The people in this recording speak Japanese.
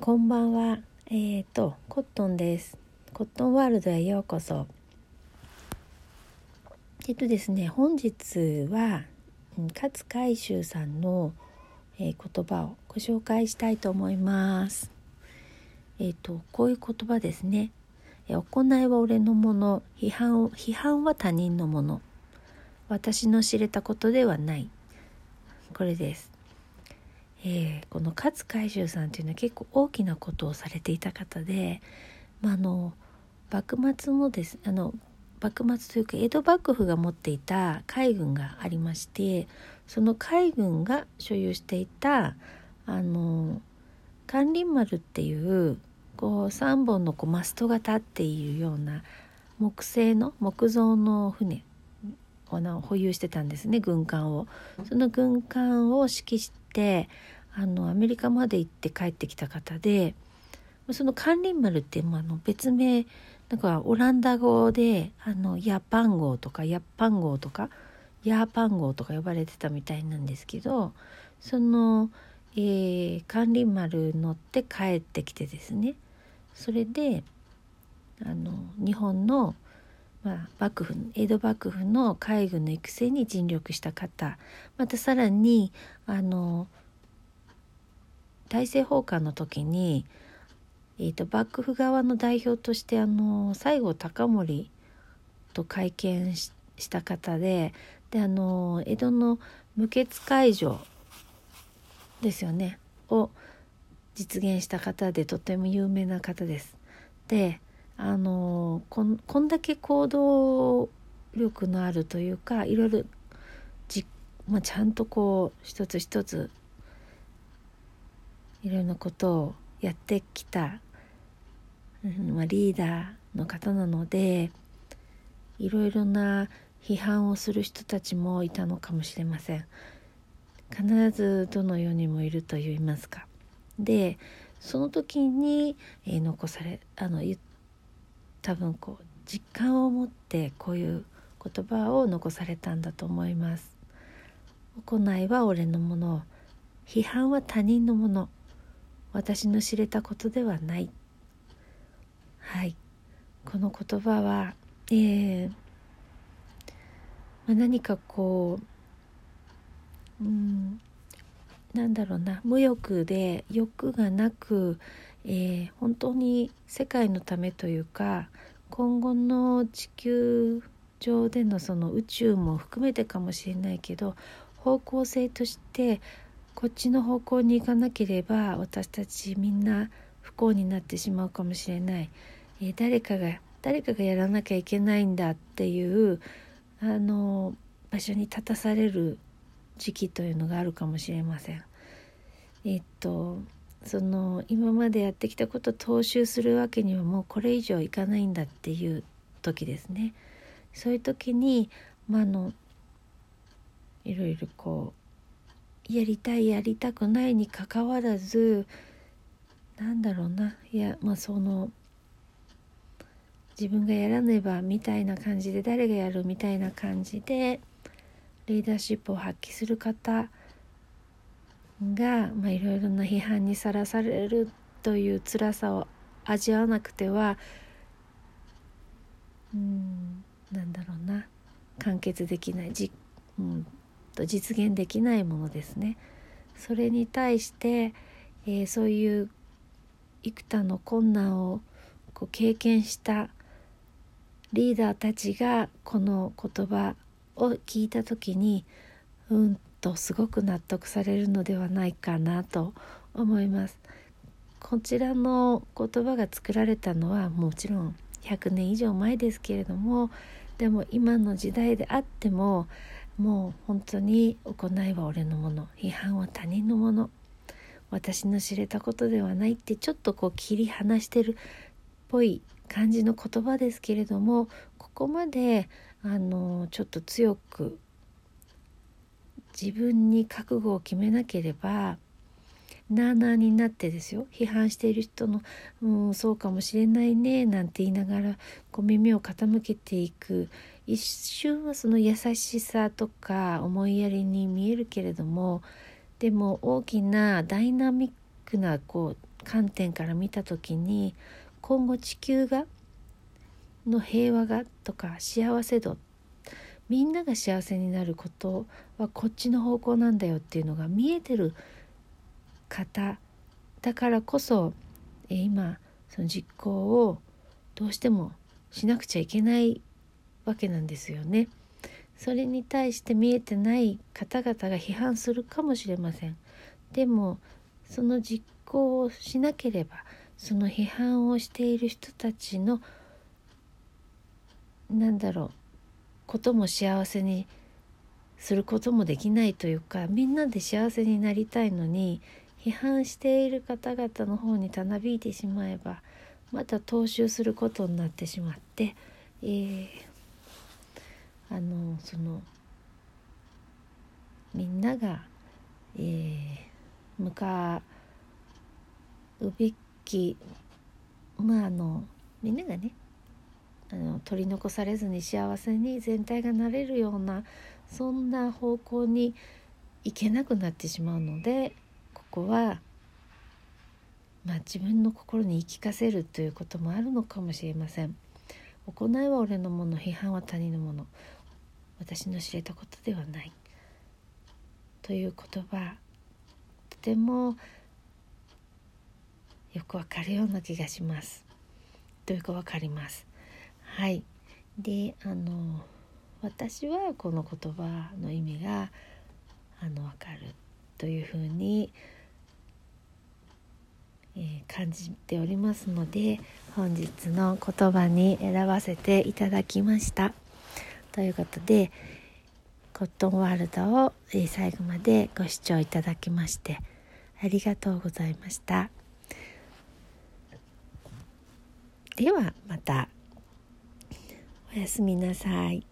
こんばんは。えっ、ー、と、コットンです。コットンワールドへようこそ。えっとですね、本日は、勝海舟さんの、えー言葉をご紹介したいと思います。えっ、と、こういう言葉ですね。行いは俺のもの、批判を批判は他人のもの。私の知れたことではない。これです。えーこの勝海舟さんっていうのは結構大きなことをされていた方で、まあ、あの幕末のですあの幕末というか江戸幕府が持っていた海軍がありましてその海軍が所有していたあの関林丸っていうこう3本のこうマストが立っているような木製の木造の船保有してたんですね軍艦を。その軍艦を指揮してあのアメリカまで行って帰ってきた方でその関林丸ってまああの別名なんかオランダ語であのヤパン号とかヤッパン号とかヤーパン号とか呼ばれてたみたいなんですけどその、えー、関林丸乗って帰ってきてですねそれであの日本のまあ、幕府江戸幕府の海軍の育成に尽力した方またさらにあの大政奉還の時に、えー、と幕府側の代表としてあの西郷隆盛と会見しした方でであの江戸の無血解除ですよねを実現した方でとても有名な方です。であのこんこんだけ行動力のあるというかいろいろじ、まあ、ちゃんとこう一つ一ついろいろなことをやってきた、うんまあ、リーダーの方なのでいろいろな批判をする人たちもいたのかもしれません。必ずどの世にもいると言いますか。でその時に、えー残されあの言っ多分こう実感を持ってこういう言葉を残されたんだと思います。行いは俺のもの批判は他人のもの。私の知れたことではない。はい。この言葉は、えーまあ、何かこうなんだろうな無欲で欲がなくえー本当に世界のためというか今後の地球上でのその宇宙も含めてかもしれないけど方向性としてこっちの方向に行かなければ私たちみんな不幸になってしまうかもしれない、えー誰かが誰かがやらなきゃいけないんだっていうあの場所に立たされる時期というのがあるかもしれません。えっとその今までやってきたことを踏襲するわけにはもうこれ以上いかないんだっていう時ですね。そういう時に、まあ、あのいろいろこうやりたいやりたくないにかかわらずなんだろうないやまあその自分がやらねばみたいな感じで誰がやるみたいな感じでリーダーシップを発揮する方が、まあ、いろいろな批判にさらされるという辛さを味わわなくてはうんなんだろうな完結できないじ、うん、と実現できないものですね。それに対して、えーそういう幾多の困難をこう経験したリーダーたちがこの言葉を聞いた時にうんとすごく納得されるのではないかなと思います。こちらの言葉が作られたのはもちろん100年以上前ですけれどもでも今の時代であってももう本当に行いは俺のもの批判は他人のもの私の知れたことではないってちょっとこう切り離してるっぽい感じの言葉ですけれどもここまであのちょっと強く自分に覚悟を決めなければなあなあになってですよ。批判している人の「うんそうかもしれないね」なんて言いながらこう耳を傾けていく。一瞬はその優しさとか思いやりに見えるけれどもでも大きなダイナミックなこう観点から見た時に今後地球がの平和がとか幸せ度みんなが幸せになることはこっちの方向なんだよっていうのが見えてる方だからこそ今その実行をどうしてもしなくちゃいけないわけなんですよね。それに対して見えてない方々が批判するかもしれません。でもその実行をしなければその批判をしている人たちのなんだろうことも幸せにすることもできないというかみんなで幸せになりたいのに批判している方々の方にたなびいてしまえばまた踏襲することになってしまって、えー、あのそのみんなが、えー、向かうべきまああのみんながねあの取り残されずに幸せに全体がなれるようなそんな方向に行けなくなってしまうのでここは、まあ、自分の心に言い聞かせるということもあるのかもしれません。行いは俺のもの批判は他人のもの私の知れたことではないという言葉とてもよくわかるような気がします。というかわかります。はいであの私はこの言葉の意味があの分かるというふうに、えー、感じておりますので本日の言葉に選ばせていただきました。ということでコットンワールドを、最後までご視聴いただきましてありがとうございました。ではまた。おやすみなさい。